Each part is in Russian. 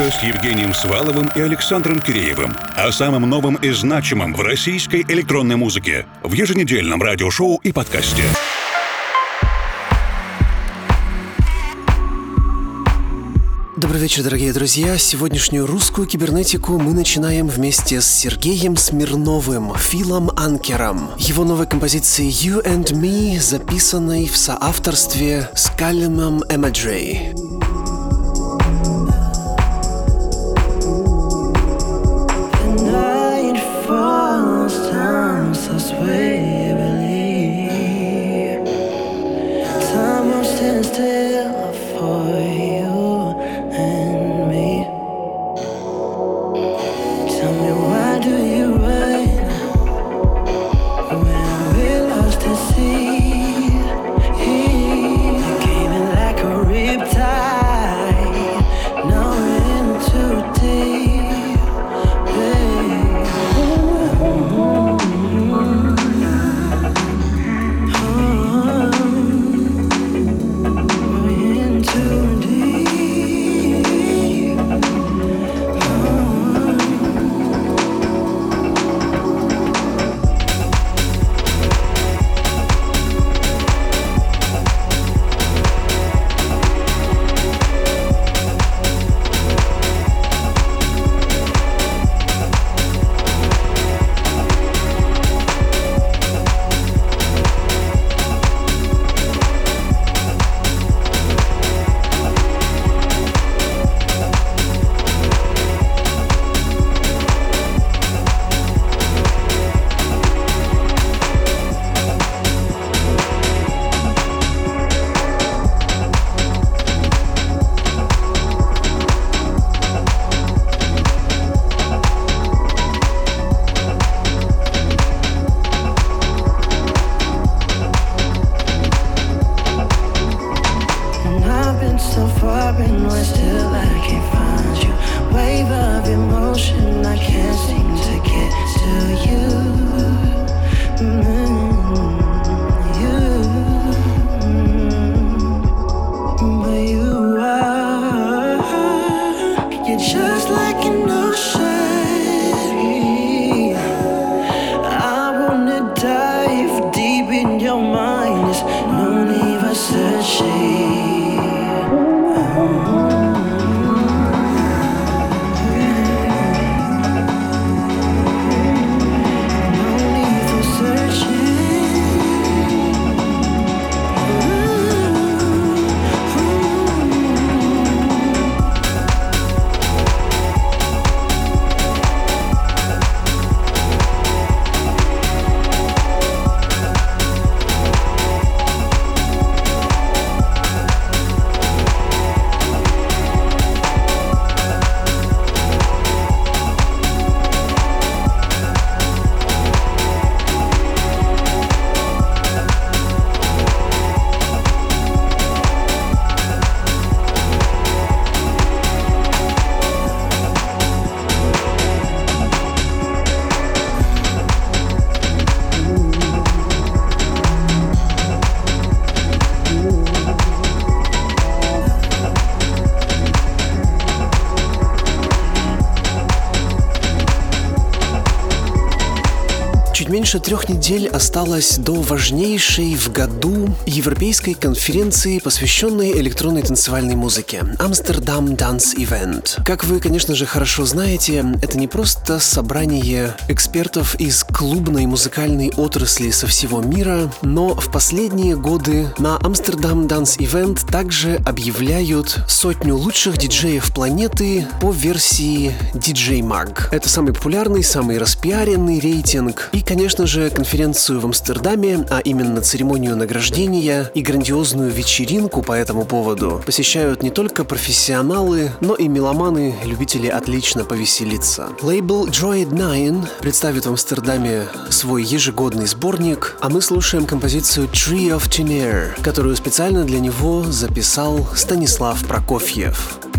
музыка с Евгением Сваловым и Александром Киреевым. О самом новом и значимом в российской электронной музыке в еженедельном радиошоу и подкасте. Добрый вечер, дорогие друзья. Сегодняшнюю русскую кибернетику мы начинаем вместе с Сергеем Смирновым, Филом Анкером. Его новой композицией «You and Me», записанной в соавторстве с Каллемом Эмаджей. Меньше трех недель осталось до важнейшей в году европейской конференции, посвященной электронной танцевальной музыке – Амстердам Dance Event. Как вы, конечно же, хорошо знаете, это не просто собрание экспертов из клубной музыкальной отрасли со всего мира, но в последние годы на Амстердам Dance Event также объявляют сотню лучших диджеев планеты по версии DJ Mag. Это самый популярный, самый распиаренный рейтинг. И, конечно Конечно же, конференцию в Амстердаме, а именно церемонию награждения и грандиозную вечеринку по этому поводу посещают не только профессионалы, но и меломаны, любители отлично повеселиться. Лейбл Droid 9 представит в Амстердаме свой ежегодный сборник, а мы слушаем композицию Tree of Tiner, которую специально для него записал Станислав Прокофьев.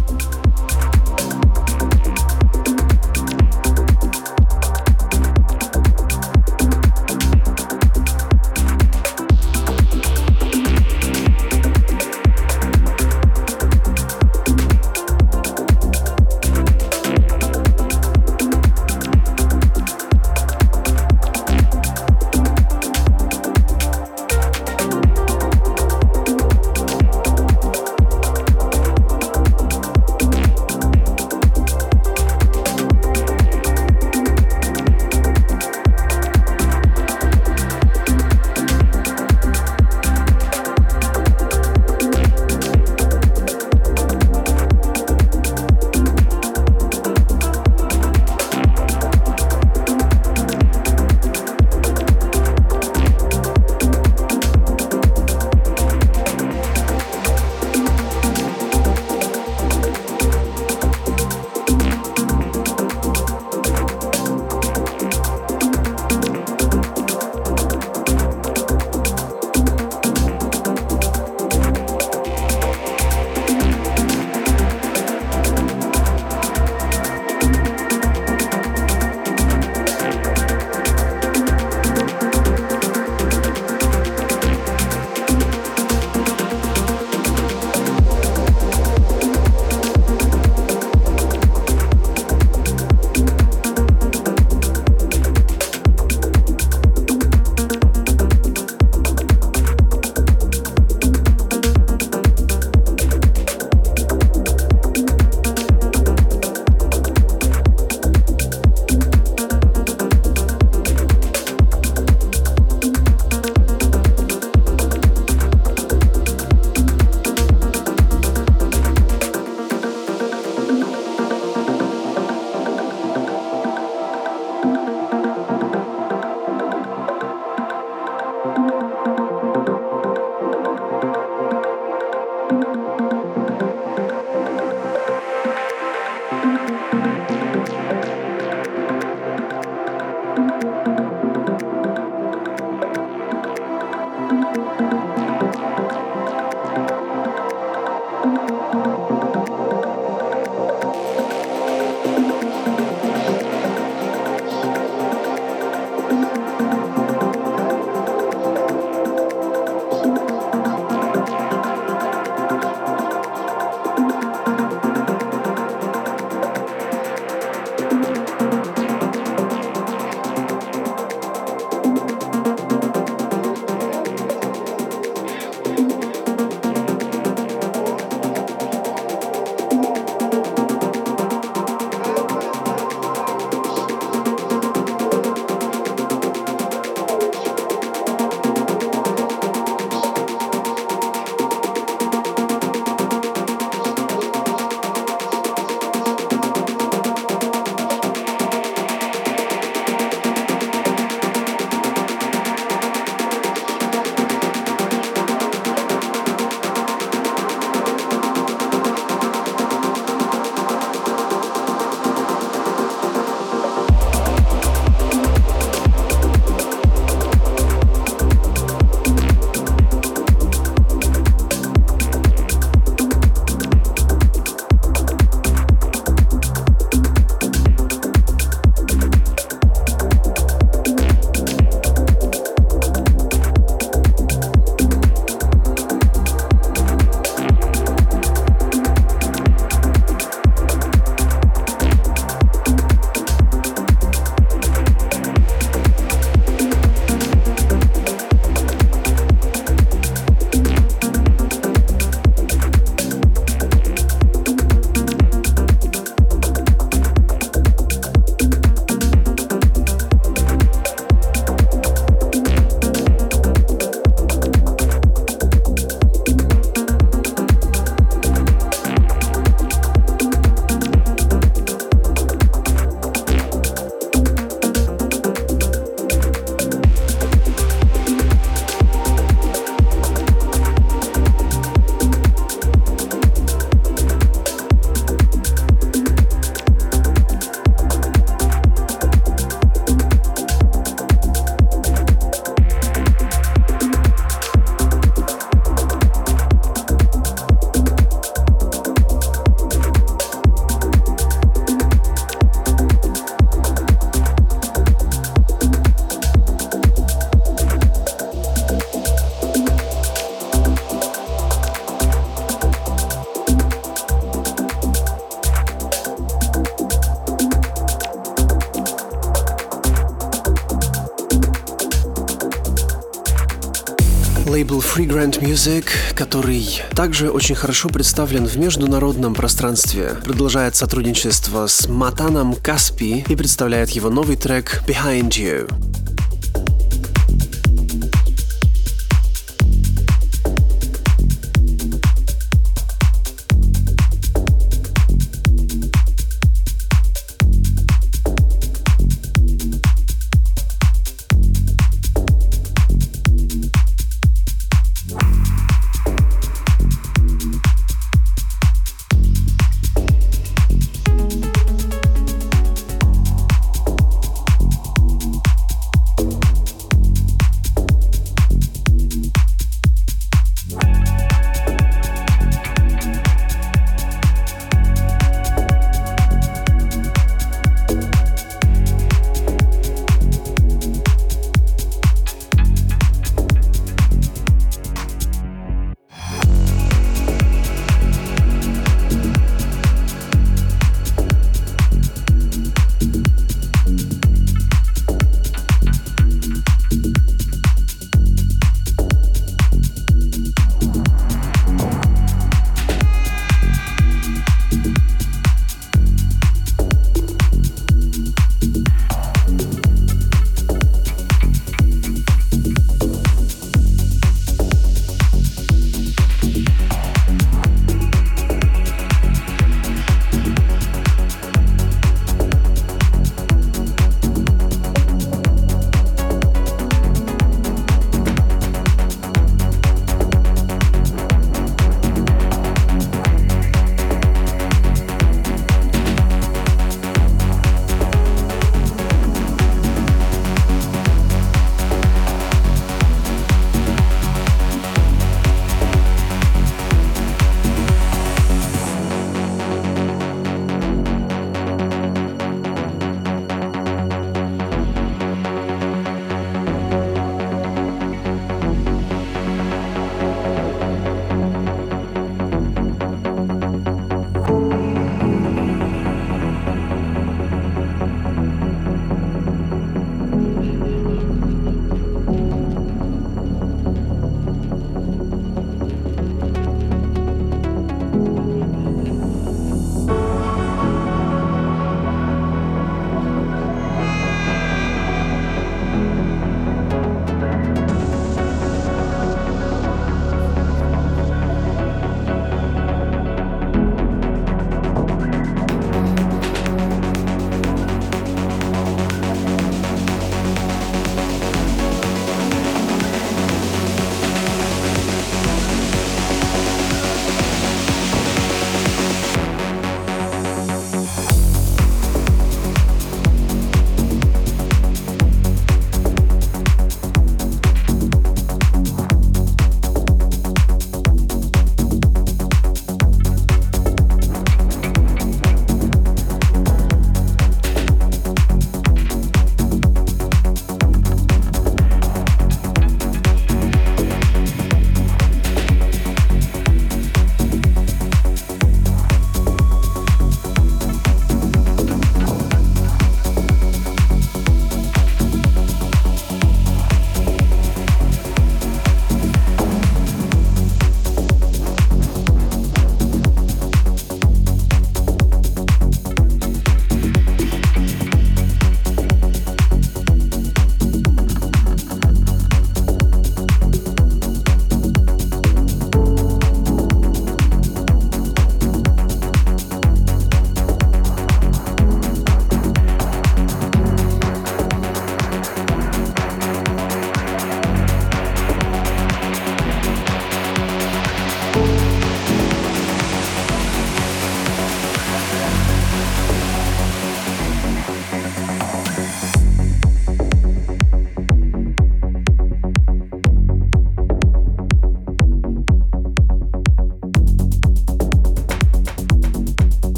Лейбл Free Grant Music, который также очень хорошо представлен в международном пространстве, продолжает сотрудничество с Матаном Каспи и представляет его новый трек Behind You.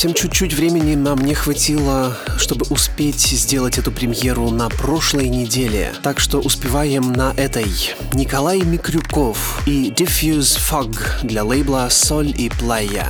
Совсем чуть-чуть времени нам не хватило, чтобы успеть сделать эту премьеру на прошлой неделе. Так что успеваем на этой. Николай Микрюков и Diffuse Fog для лейбла Соль и Playa.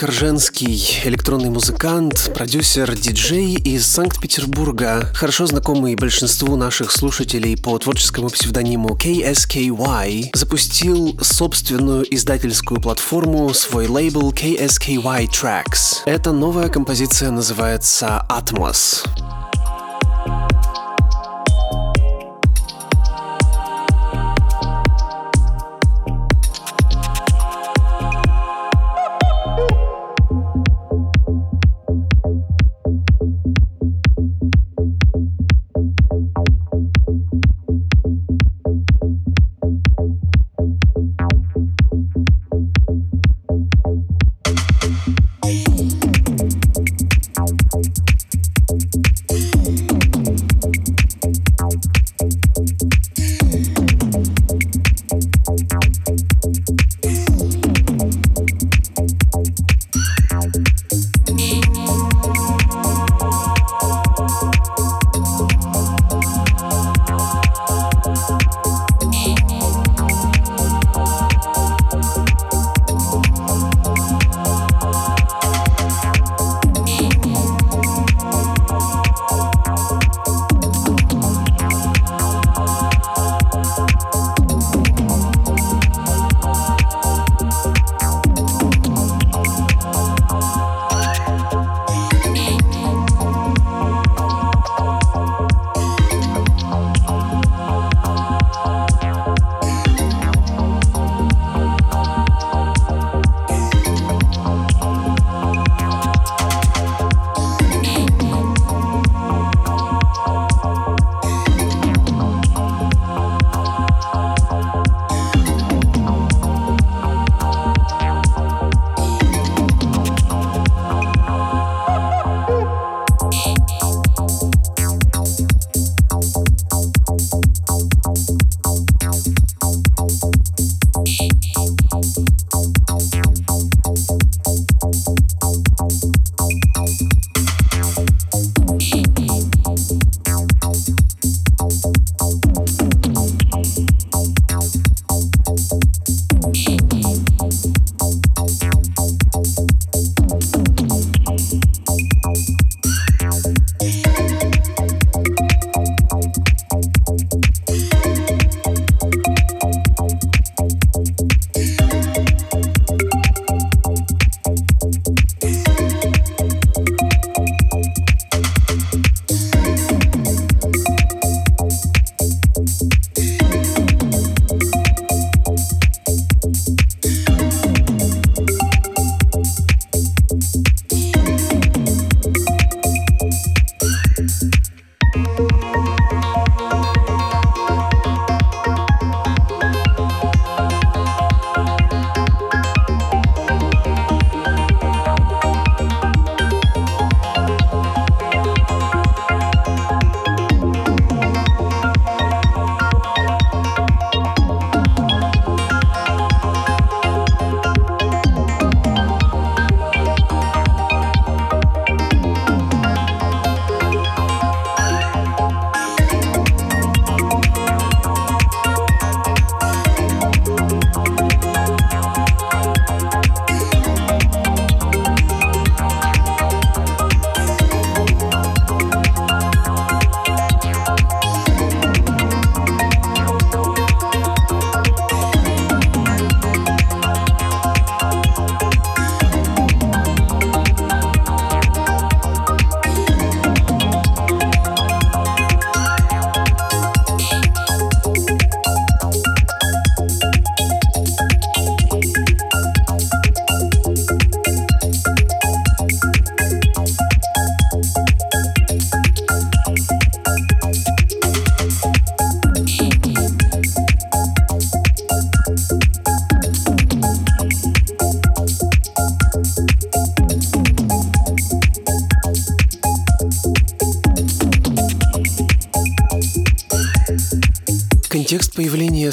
Корженский, электронный музыкант, продюсер, диджей из Санкт-Петербурга, хорошо знакомый большинству наших слушателей по творческому псевдониму KSKY, запустил собственную издательскую платформу, свой лейбл KSKY Tracks. Эта новая композиция называется Atmos.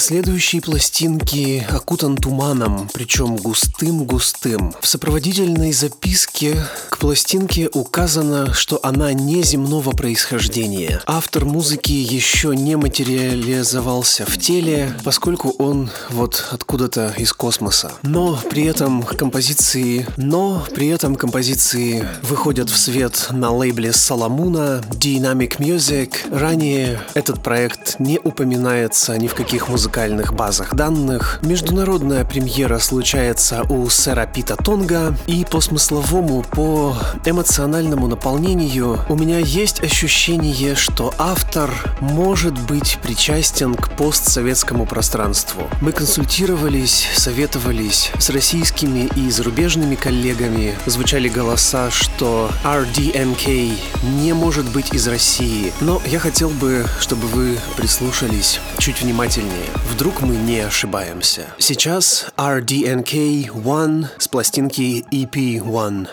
Следующей пластинки окутан туманом, причем густым-густым. В сопроводительной записке к пластинке указано, что она не земного происхождения. Автор музыки еще не материализовался в теле, поскольку он вот откуда-то из космоса. Но при этом композиции, но при этом композиции выходят в свет на лейбле Соломуна Dynamic Music. Ранее этот проект не упоминается ни в каких музыкальных базах данных. Международная премьера случается у сэра Пита Тонга, и по смысловому, по эмоциональному наполнению у меня есть ощущение, что автор может быть причастен к постсоветскому пространству. Мы консультировались, советовались с российскими и зарубежными коллегами. Звучали голоса, что RDMK не может быть из России. Но я хотел бы, чтобы вы прислушались чуть внимательнее. Вдруг мы не ошибаемся. Сейчас RDNK One с пластинки EP One.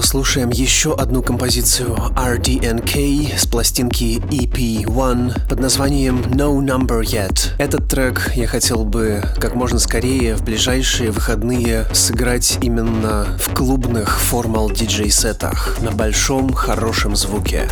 Послушаем еще одну композицию RDNK с пластинки EP1 под названием No Number Yet. Этот трек я хотел бы как можно скорее в ближайшие выходные сыграть именно в клубных формал диджей-сетах на большом хорошем звуке.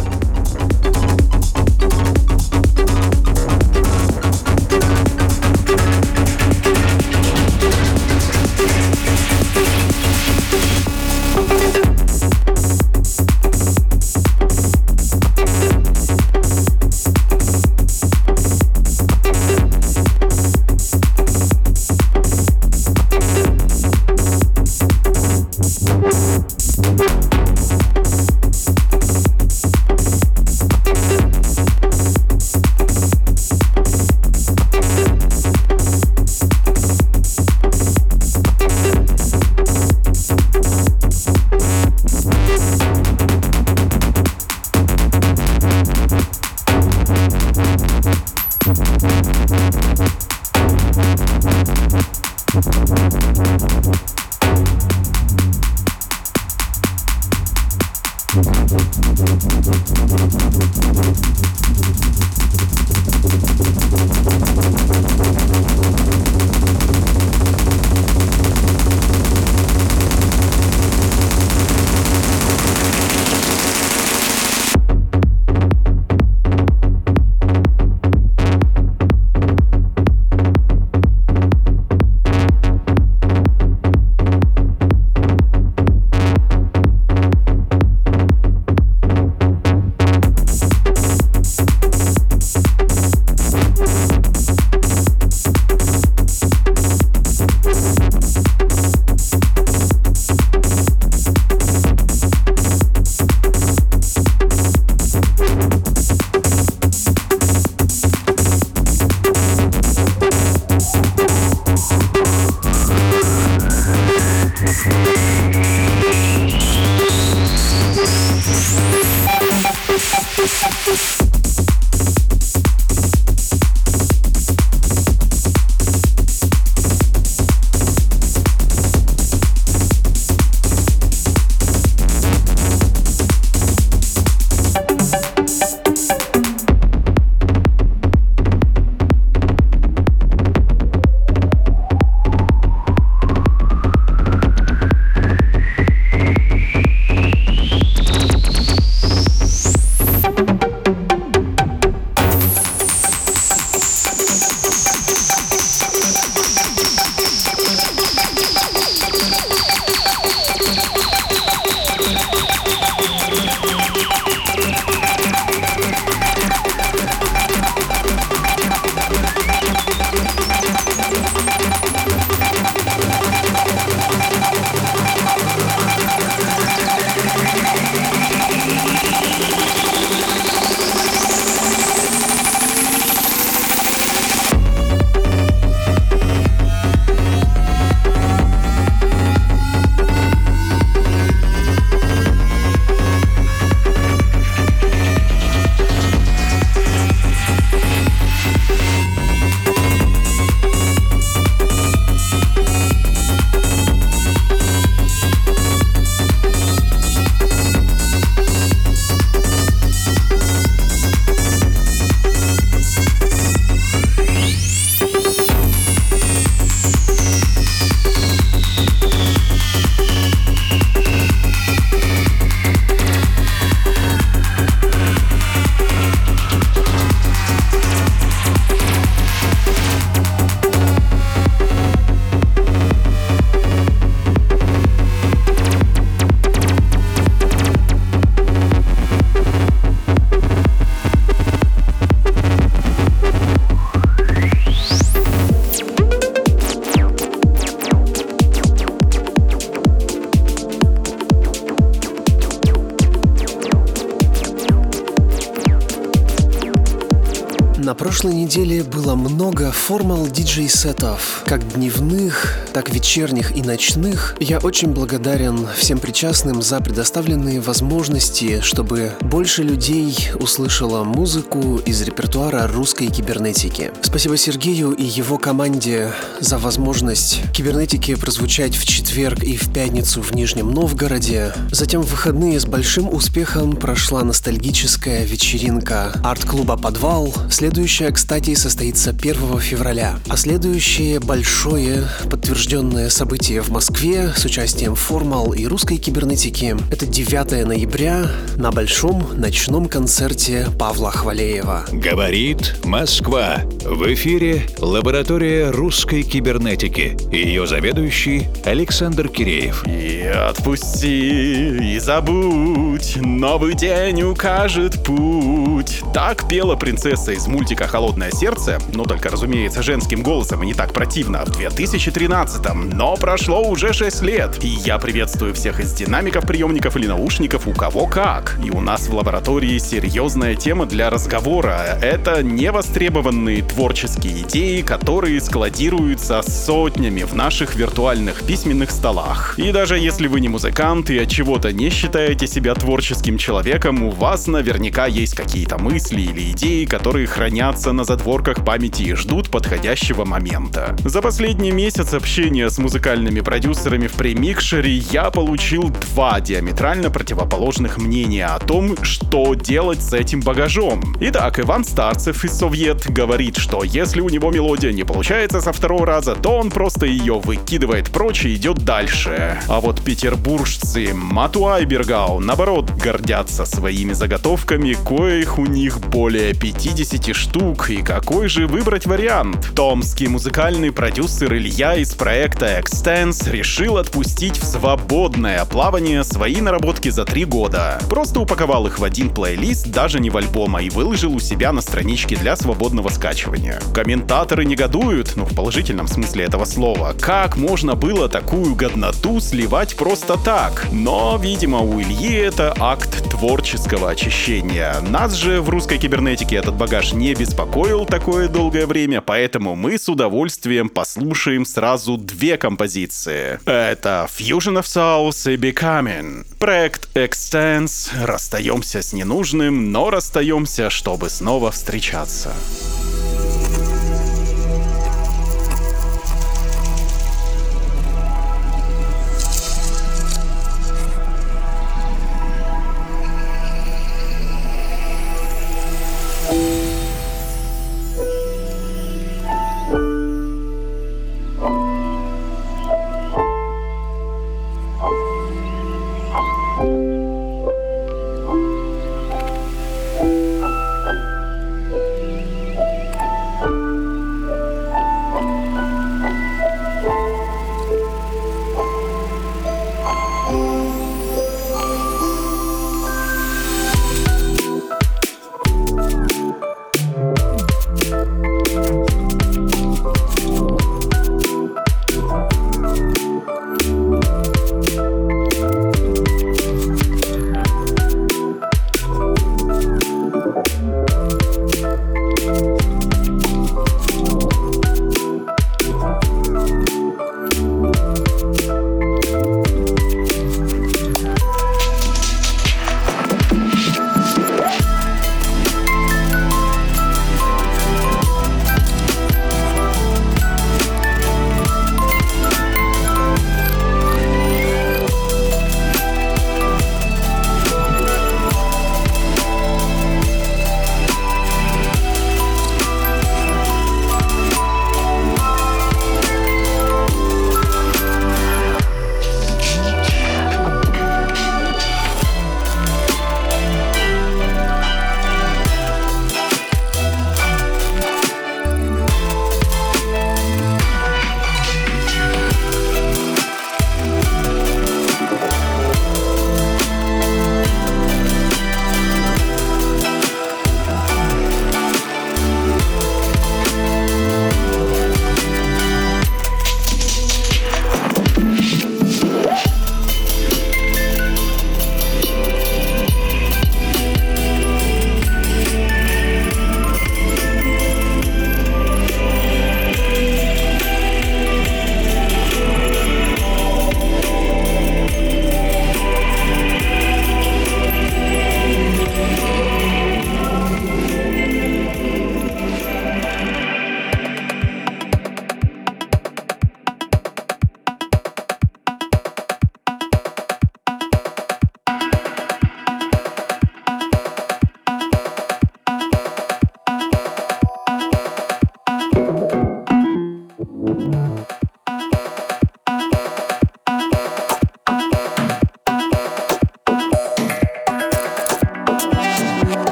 Неделе было много формал диджей-сетов, как дневных, так вечерних и ночных. Я очень благодарен всем причастным за предоставленные возможности, чтобы больше людей услышало музыку из репертуара русской кибернетики. Спасибо Сергею и его команде за возможность кибернетики прозвучать в четверг и в пятницу в Нижнем Новгороде. Затем в выходные с большим успехом прошла ностальгическая вечеринка арт-клуба «Подвал». Следующая, кстати, состоится 1 февраля. А следующее большое подтвержденное событие в Москве с участием формал и русской кибернетики – это 9 ноября на большом ночном концерте Павла Хвалеева. Говорит Москва. В эфире лаборатория русской кибернетики. Ее заведующий Александр Киреев. И отпусти, и забудь, новый день укажет путь. Так пела принцесса из мультика «Холодное сердце», ну только, разумеется, женским голосом и не так противно, в 2013-м. Но прошло уже 6 лет, и я приветствую всех из динамиков, приемников или наушников, у кого как. И у нас в лаборатории серьезная тема для разговора. Это невостребованные творческие идеи, которые складируются сотнями в наших виртуальных письменных столах. И даже если вы не музыкант и от чего-то не считаете себя творческим человеком, у вас наверняка есть какие-то мысли или идеи, которые хранятся на задворках памяти и ждут подходящего момента. За последний месяц общения с музыкальными продюсерами в премикшере я получил два диаметрально противоположных мнения о том, что делать с этим багажом. Итак, Иван Старцев из Совет говорит, что если у него мелодия не получается со второго раза, то он просто ее выкидывает прочь и идет дальше. А вот петербуржцы Матуайбергау, наоборот, гордятся своими заготовками, коих у них более 50 штук, и какой же выбрать вариант? Томский музыкальный продюсер Илья из проекта Extense решил отпустить в свободное плавание свои наработки за три года. Просто упаковал их в один плейлист, даже не в альбом, а и выложил у себя на страничке для свободного скачивания. Комментаторы негодуют, ну в положительном смысле этого слова, как можно было такую годноту сливать просто так? Но, видимо, у Ильи это акт творческого очищения. Нас же в русской кибернетике этот багаж не беспокоил такое долгое время, поэтому мы с удовольствием послушаем сразу две композиции. Это Fusion of Souls и Becoming. Проект Extense. Расстаемся с ненужным, но расстаемся, чтобы снова встречаться.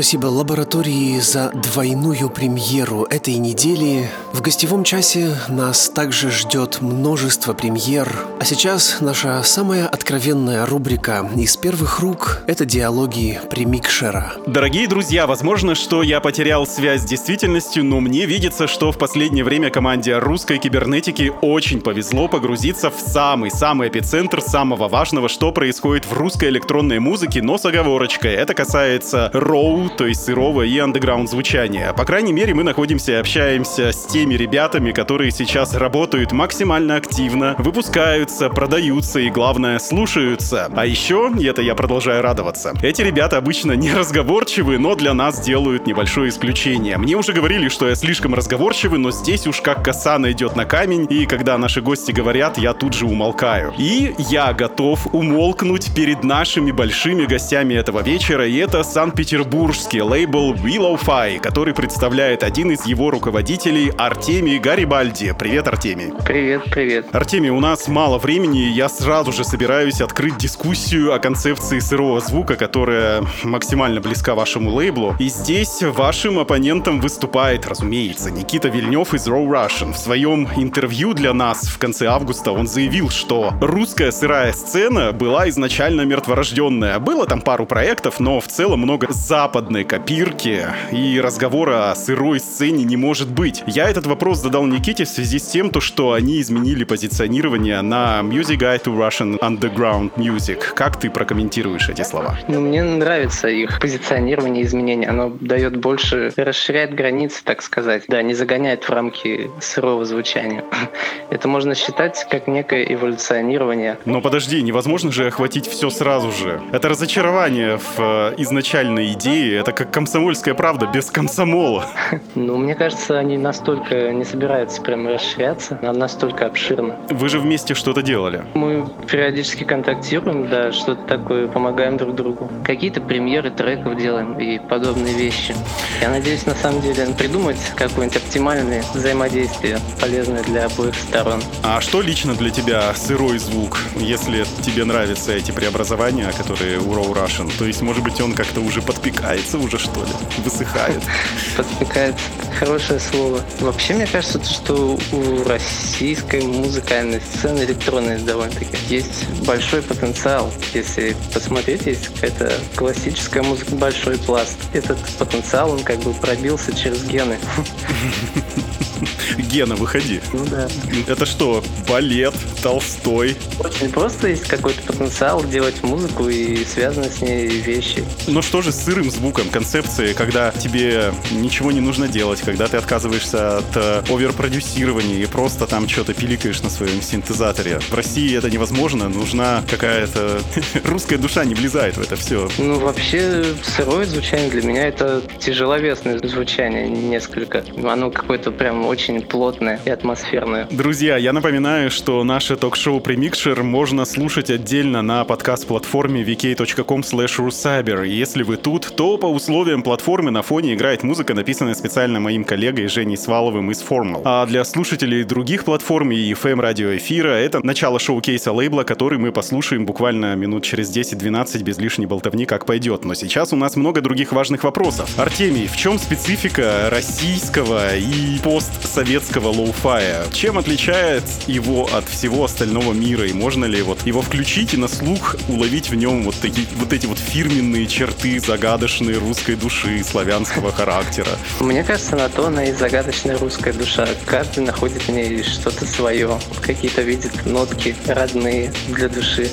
Спасибо лаборатории за двойную премьеру этой недели. В гостевом часе нас также ждет множество премьер. А сейчас наша самая откровенная рубрика из первых рук – это диалоги премикшера. Дорогие друзья, возможно, что я потерял связь с действительностью, но мне видится, что в последнее время команде русской кибернетики очень повезло погрузиться в самый-самый эпицентр самого важного, что происходит в русской электронной музыке, но с оговорочкой. Это касается роу, то есть сырого и андеграунд звучания. По крайней мере, мы находимся и общаемся с теми ребятами, которые сейчас работают максимально активно, выпускаются, продаются и, главное, слушаются. А еще, и это я продолжаю радоваться, эти ребята обычно не разговорчивы, но для нас делают небольшое исключение. Мне уже говорили, что я слишком разговорчивый, но здесь уж как коса найдет на камень, и когда наши гости говорят, я тут же умолкаю. И я готов умолкнуть перед нашими большими гостями этого вечера, и это Санкт-Петербург норвежский лейбл Willowfy, который представляет один из его руководителей Артемий Гарибальди. Привет, Артемий. Привет, привет. Артемий, у нас мало времени, я сразу же собираюсь открыть дискуссию о концепции сырого звука, которая максимально близка вашему лейблу. И здесь вашим оппонентом выступает, разумеется, Никита Вильнев из Raw Russian. В своем интервью для нас в конце августа он заявил, что русская сырая сцена была изначально мертворожденная. Было там пару проектов, но в целом много западной копирки, и разговора о сырой сцене не может быть. Я этот вопрос задал Никите в связи с тем, то, что они изменили позиционирование на Music Guide to Russian Underground Music. Как ты прокомментируешь эти слова? Ну, мне нравится их позиционирование, изменение. Оно дает больше, расширяет границы, так сказать. Да, не загоняет в рамки сырого звучания. Это можно считать как некое эволюционирование. Но подожди, невозможно же охватить все сразу же. Это разочарование в э, изначальной идее. Это как комсомольская правда без комсомола. Ну, мне кажется, они настолько не собираются прям расширяться, она настолько обширна. Вы же вместе что-то делали. Мы периодически контактируем, да, что-то такое, помогаем друг другу. Какие-то премьеры треков делаем и подобные вещи. Я надеюсь, на самом деле, придумать какое-нибудь оптимальное взаимодействие, полезное для обоих сторон. А что лично для тебя сырой звук, если тебе нравятся эти преобразования, которые у Raw Russian? То есть, может быть, он как-то уже подпекается уже, что ли? Высыхает? Подпекает. Хорошее слово. Вообще, мне кажется, что у российской музыкальной сцены электронной довольно-таки есть большой потенциал. Если посмотреть, есть какая-то классическая музыка, большой пласт. Этот потенциал, он как бы пробился через гены. Гена, выходи. Ну да. Это что, балет, Толстой? Очень просто есть какой-то потенциал делать музыку и связанные с ней вещи. Но что же с сырым звуком, концепции, когда тебе ничего не нужно делать, когда ты отказываешься от э, оверпродюсирования и просто там что-то пиликаешь на своем синтезаторе? В России это невозможно, нужна какая-то... Русская душа не влезает в это все. Ну, вообще, сырое звучание для меня это тяжеловесное звучание несколько. Оно какое-то прям очень плотное и атмосферное. Друзья, я напоминаю, что наше ток-шоу Премикшер можно слушать отдельно на подкаст-платформе vk.com rusaber. Если вы тут, то по условиям платформы на фоне играет музыка, написанная специально моим коллегой Женей Сваловым из Formal. А для слушателей других платформ и FM радио эфира это начало шоу-кейса лейбла, который мы послушаем буквально минут через 10-12 без лишней болтовни, как пойдет. Но сейчас у нас много других важных вопросов. Артемий, в чем специфика российского и постсоветского lo-fi я? Чем отличает его от всего остального мира? И можно ли вот его включить и на слух уловить в нем вот, такие, вот эти вот фирменные черты загадочной русской души, славянского характера? Мне кажется, на то она и загадочная русская душа. Каждый находит в ней что-то свое. Какие-то видит нотки родные для души.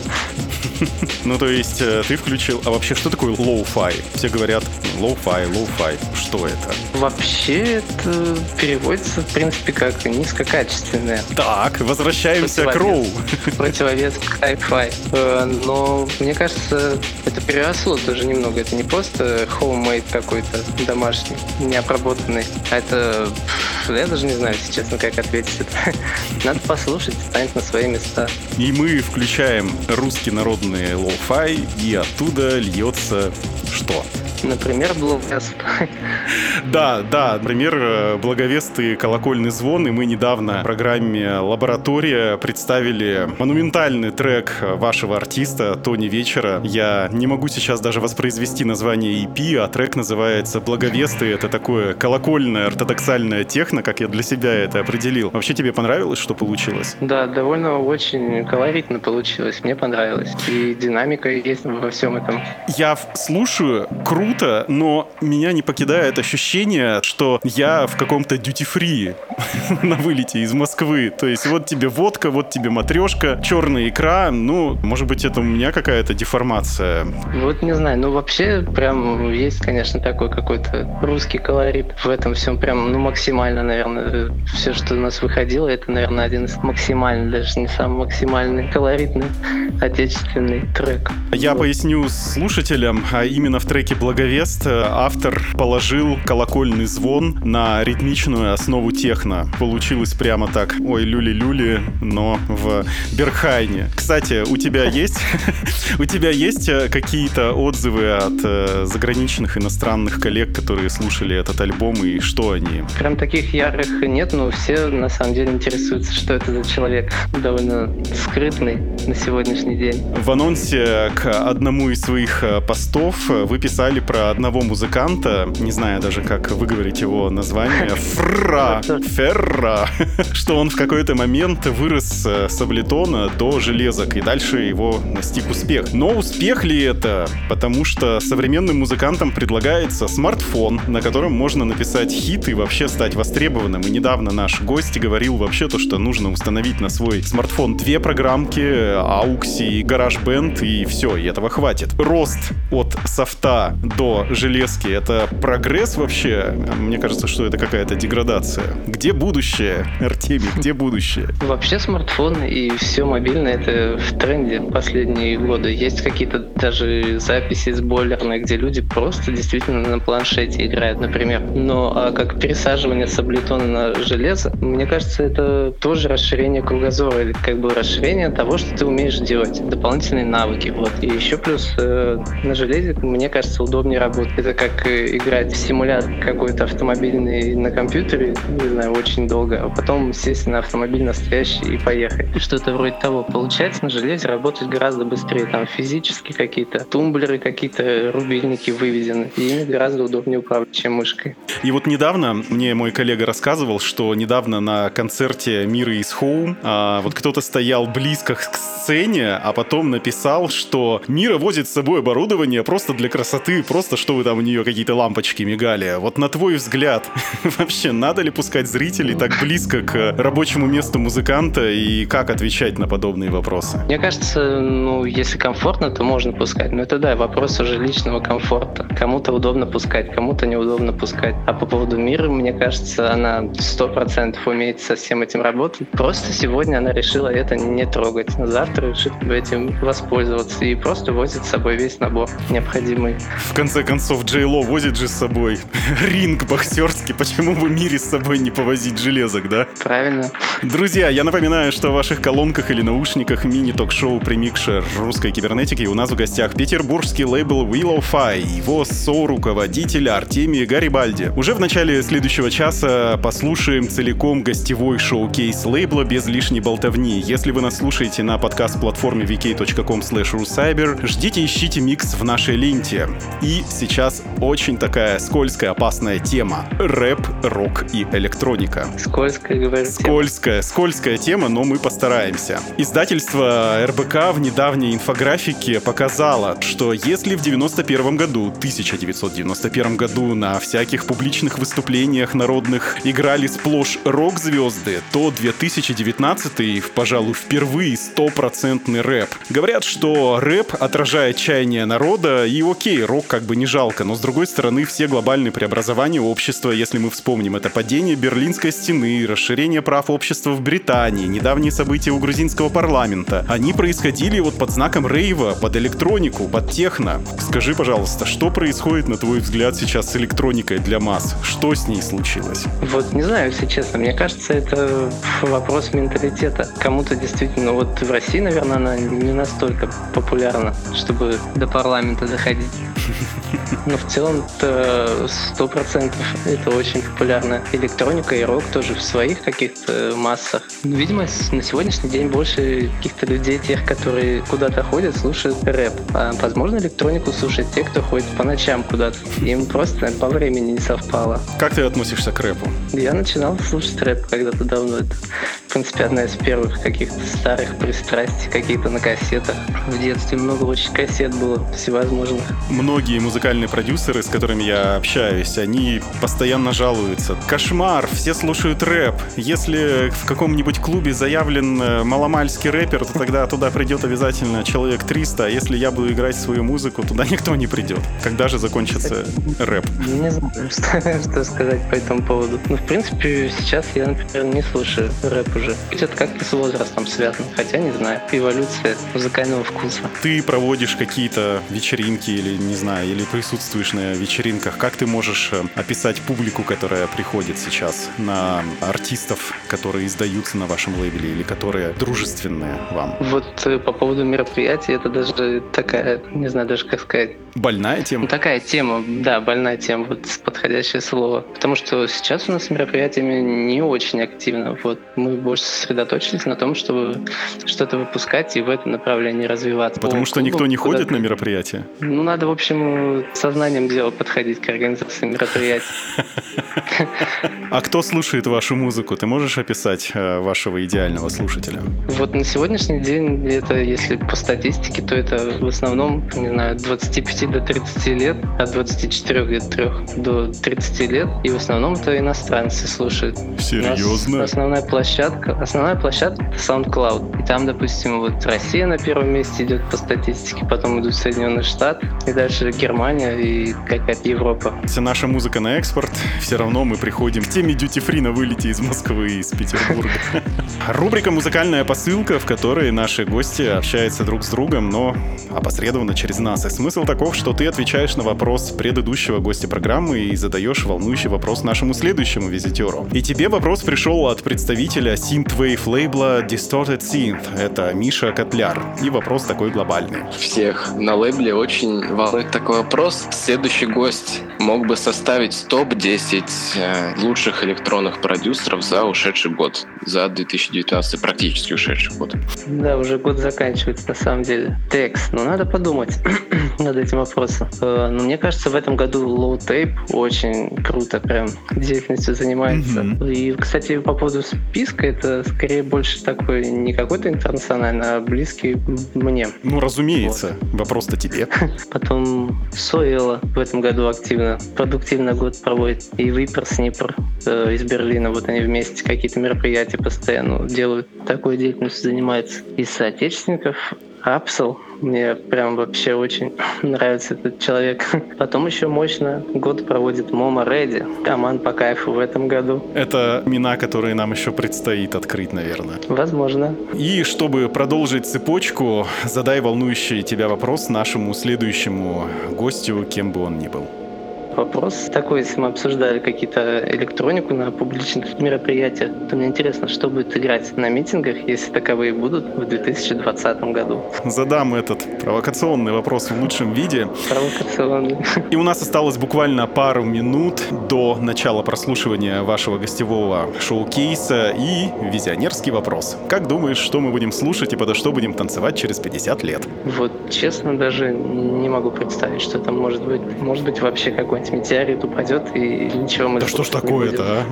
Ну, то есть, э, ты включил... А вообще, что такое лоу-фай? Все говорят lo-fi, lo-fi. Что это? Вообще, это переводится, в принципе, как низкокачественное. Так, возвращаемся к raw. Противовес хай-фай. Э, Но мне кажется, это переросло тоже немного. Это не просто homemade какой-то домашний, необработанный. А это... Я даже не знаю, если честно, как ответить это. Надо послушать, станет на свои места. И мы включаем русский народный lo-fi, и оттуда льется что? Например, Blue Да, да, например, э, благовестный колокольный звон, и мы недавно в программе «Лаборатория» представили монументальный трек вашего артиста Тони Вечера. Я не могу сейчас даже воспроизвести название EP, а трек называется «Благовесты». Это такое колокольное, ортодоксальное техно, как я для себя это определил. Вообще тебе понравилось, что получилось? Да, довольно очень колоритно получилось. Мне понравилось. И динамика есть во всем этом. Я слушаю, круто, но меня не покидает ощущение, что я в каком-то duty-free на вылете из Москвы. То есть вот тебе водка, вот тебе матрешка, черная икра. Ну, может быть, это у меня какая-то деформация. Вот не знаю, ну вообще прям есть, конечно, такой какой-то русский колорит в этом всем прям, ну максимально, наверное, все, что у нас выходило, это, наверное, один из максимальных, даже не самый максимальный, колоритный отечественный трек. Я поясню слушателям, а именно в треке Благовест, автор положил колокольный звон на ритмичную основу техно. Получилось прямо так, ой, люли-люли, но в Берхайне. Кстати, у тебя есть, у тебя есть э, какие-то отзывы от э, заграничных иностранных коллег, которые слушали этот альбом, и что они? Прям таких ярых нет, но все на самом деле интересуются, что это за человек. Довольно скрытный на сегодняшний день. В анонсе к одному из своих э, постов вы писали про одного музыканта, не знаю даже, как выговорить его название, Фра, Ферра, что он в какой-то момент вырос с Аблетона до железок, и дальше его настиг успех. Но успех ли это? Потому что современным музыкантам предлагается смартфон, на котором можно написать хит и вообще стать востребованным. И недавно наш гость говорил вообще то, что нужно установить на свой смартфон две программки, AUX и GarageBand, и все, и этого хватит. Рост от софта до железки — это прогресс вообще? Мне кажется, что это какая-то деградация. Где будущее, Артемий, где будущее? Вообще смартфон и все мобильное — это в тренде последние годы. Есть какие-то даже записи сбойлерные, где люди просто действительно на планшете играют, например. Но а как пересаживание с облитона на железо, мне кажется, это тоже расширение кругозора, или как бы расширение того, что ты умеешь делать, дополнительные навыки. Вот. И еще плюс э, на железе, мне кажется, удобнее работать. Это как э, играть в симулятор какой-то автомобильный на компьютере, не знаю, очень долго, а потом сесть на автомобиль настоящий и поехать. Что-то вроде того. Получается на железе работать гораздо быстрее. Там физически какие-то тумблеры, какие-то рубильники выведены. И ими гораздо удобнее управлять, чем мышкой. И вот недавно мне мой коллега рассказывал, что недавно на концерте Мира из Хоум а, вот кто-то стоял близко к сцене, а потом написал, что Мира возит с собой оборудование просто для красоты, просто чтобы там у нее какие-то лампочки мигали. Вот на твой взгляд, вообще надо ли пускать зрителей так близко к рабочему месту музыканта и как отвечать на подобные вопросы? Мне кажется, ну, если комфортно, то можно пускать. Но это да, вопрос уже личного комфорта. Кому-то удобно пускать, кому-то неудобно пускать. А по поводу мира, мне кажется, она сто процентов умеет со всем этим работать. Просто сегодня она решила это не трогать. Завтра решит этим воспользоваться и просто возит с собой весь набор необходимый. В конце концов, Джей Ло возит же с собой ринг боксерский. Почему бы мире с собой не повозить железок, да? Правильно. Друзья, я напоминаю, что в ваших колонках или наушниках мини-ток-шоу «Примикшер русской кибернетики» у нас в гостях петербургский лейбл Willow Fi, его со-руководитель Артемий Гарибальди. Уже в начале следующего часа послушаем целиком гостевой шоу-кейс лейбла без лишней болтовни. Если вы нас слушаете на подкаст-платформе vk.com rucyber, ждите ищите микс в нашей ленте. И сейчас очень такая скользкая, опасная тема. Рэп, рок и электроника. Скользкая, говорю. Скользкая, скользкая тема, но мы постараемся. Издательство РБК в недавней инфографике показало, что если в 91 году, 1991 году на всяких публичных выступлениях народных играли сплошь рок-звезды, то 2019, пожалуй, впервые стопроцентный рэп. Говорят, что рэп отражает чаяние народа, и окей, рок как бы не жалко, но с другой стороны, все глобальные преобразования общества, если мы вспомним, это падение Берлинской стены, расширение прав общества в Британии, недавние события у грузинского парламента, они происходили вот под знаком рейва, под электронику, под техно. Скажи, пожалуйста, что происходит, на твой взгляд, сейчас с электроникой для масс? Что с ней случилось? Вот не знаю, если честно, мне кажется, это вопрос менталитета. Кому-то действительно, вот в России, наверное, она не настолько популярна, чтобы до парламента доходить. Но в целом сто процентов это очень популярная электроника и рок тоже в своих каких-то массах. Но, видимо, на сегодняшний день больше каких-то людей, тех, которые куда-то ходят, слушают рэп. А, возможно, электронику слушают те, кто ходит по ночам куда-то. Им просто по времени не совпало. Как ты относишься к рэпу? Я начинал слушать рэп когда-то давно. Это, в принципе, одна из первых каких-то старых пристрастий, какие-то на кассетах. В детстве много очень кассет было всевозможных. Многие музыкальные продюсеры, с которыми я общаюсь, они постоянно жалуются. Кошмар, все слушают рэп. Если в каком-нибудь клубе заявлен э, маломальский рэпер, то тогда туда придет обязательно человек 300, а если я буду играть свою музыку, туда никто не придет. Когда же закончится рэп? Не знаю, что, что сказать по этому поводу. Ну, в принципе, сейчас я, например, не слушаю рэп уже. Это как-то с возрастом связано, хотя не знаю. Эволюция музыкального вкуса. Ты проводишь какие-то вечеринки или, не знаю, или присутствуешь на вечеринках, как ты можешь э, описать публику, которая приходит сейчас на артистов, которые издаются на вашем лейбле или которые дружественные вам? Вот э, по поводу мероприятий, это даже такая, не знаю даже как сказать. Больная тема? Ну, такая тема, да, больная тема, вот подходящее слово. Потому что сейчас у нас с мероприятиями не очень активно. Вот мы больше сосредоточились на том, чтобы что-то выпускать и в этом направлении развиваться. Потому что никто не ходит на мероприятия? Ну, надо, в общем, сознанием дела подходить к организации мероприятий. А кто слушает вашу музыку? Ты можешь описать э, вашего идеального слушателя? Вот на сегодняшний день, это если по статистике, то это в основном, не знаю, 25 до 30 лет, от 24 где-то 3 до 30 лет. И в основном это иностранцы слушают. Серьезно? основная площадка, основная площадка это SoundCloud. И там, допустим, вот Россия на первом месте идет по статистике, потом идут Соединенные Штаты, и дальше Германия и какая-то Европа. Вся наша музыка на экспорт, все равно мы приходим к теме duty free на вылете из Москвы и из Петербурга. Рубрика «Музыкальная посылка», в которой наши гости общаются друг с другом, но опосредованно через нас. И смысл таков, что ты отвечаешь на вопрос предыдущего гостя программы и задаешь волнующий вопрос нашему следующему визитеру. И тебе вопрос пришел от представителя synthwave лейбла Distorted Synth. Это Миша Котляр. И вопрос такой глобальный. Всех на лейбле очень волнует такой вопрос. Следующий гость мог бы составить топ-10 э, лучших электронных продюсеров за ушедший год, за 2019 практически ушедший год. Да, уже год заканчивается на самом деле. Текст, ну надо подумать над этим вопросом. Э, Но ну, мне кажется, в этом году Low Tape очень круто прям деятельностью занимается. Mm-hmm. И, кстати, по поводу списка, это скорее больше такой не какой-то интернациональный, а близкий мне. Ну, разумеется. Вот. Вопрос-то тебе. Потом Соэла в этом году активно, продуктивно год проводит. И Випер Снипер э, из Берлина. Вот они вместе какие-то мероприятия постоянно делают. Такой деятельностью занимается. Из соотечественников Апсел. Мне прям вообще очень нравится этот человек. Потом еще мощно год проводит Мома Реди. Команд по кайфу в этом году. Это имена, которые нам еще предстоит открыть, наверное. Возможно. И чтобы продолжить цепочку, задай волнующий тебя вопрос нашему следующему гостю, кем бы он ни был вопрос такой, если мы обсуждали какие-то электронику на публичных мероприятиях, то мне интересно, что будет играть на митингах, если таковые будут в 2020 году. Задам этот провокационный вопрос в лучшем виде. Провокационный. И у нас осталось буквально пару минут до начала прослушивания вашего гостевого шоу-кейса и визионерский вопрос. Как думаешь, что мы будем слушать и подо что будем танцевать через 50 лет? Вот честно даже не могу представить, что там может быть. Может быть вообще какой-нибудь какой-нибудь метеорит упадет, и ничего мы... Да что ж такое-то, а?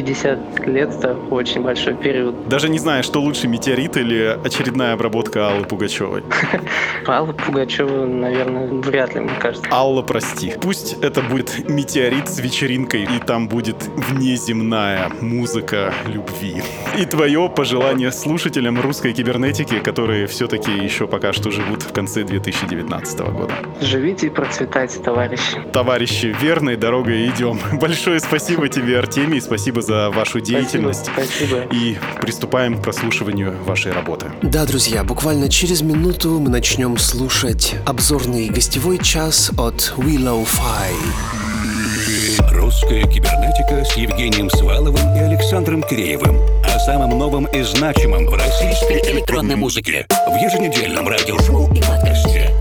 50 лет — это очень большой период. Даже не знаю, что лучше, метеорит или очередная обработка Аллы Пугачевой. Алла Пугачева, наверное, вряд ли, мне кажется. Алла, прости. Пусть это будет метеорит с вечеринкой, и там будет внеземная музыка любви. И твое пожелание слушателям русской кибернетики, которые все-таки еще пока что живут в конце 2019 года. Живите и процветайте, товарищи. Товарищи, верной дорогой идем. Большое спасибо тебе, Артемий, спасибо за вашу деятельность. Спасибо, спасибо. И приступаем к прослушиванию вашей работы. Да, друзья, буквально через минуту мы начнем слушать обзорный гостевой час от Willow Fi. Русская кибернетика с Евгением Сваловым и Александром Киреевым. О самом новом и значимом в российской электронной музыке. В еженедельном радиошоу и подкасте.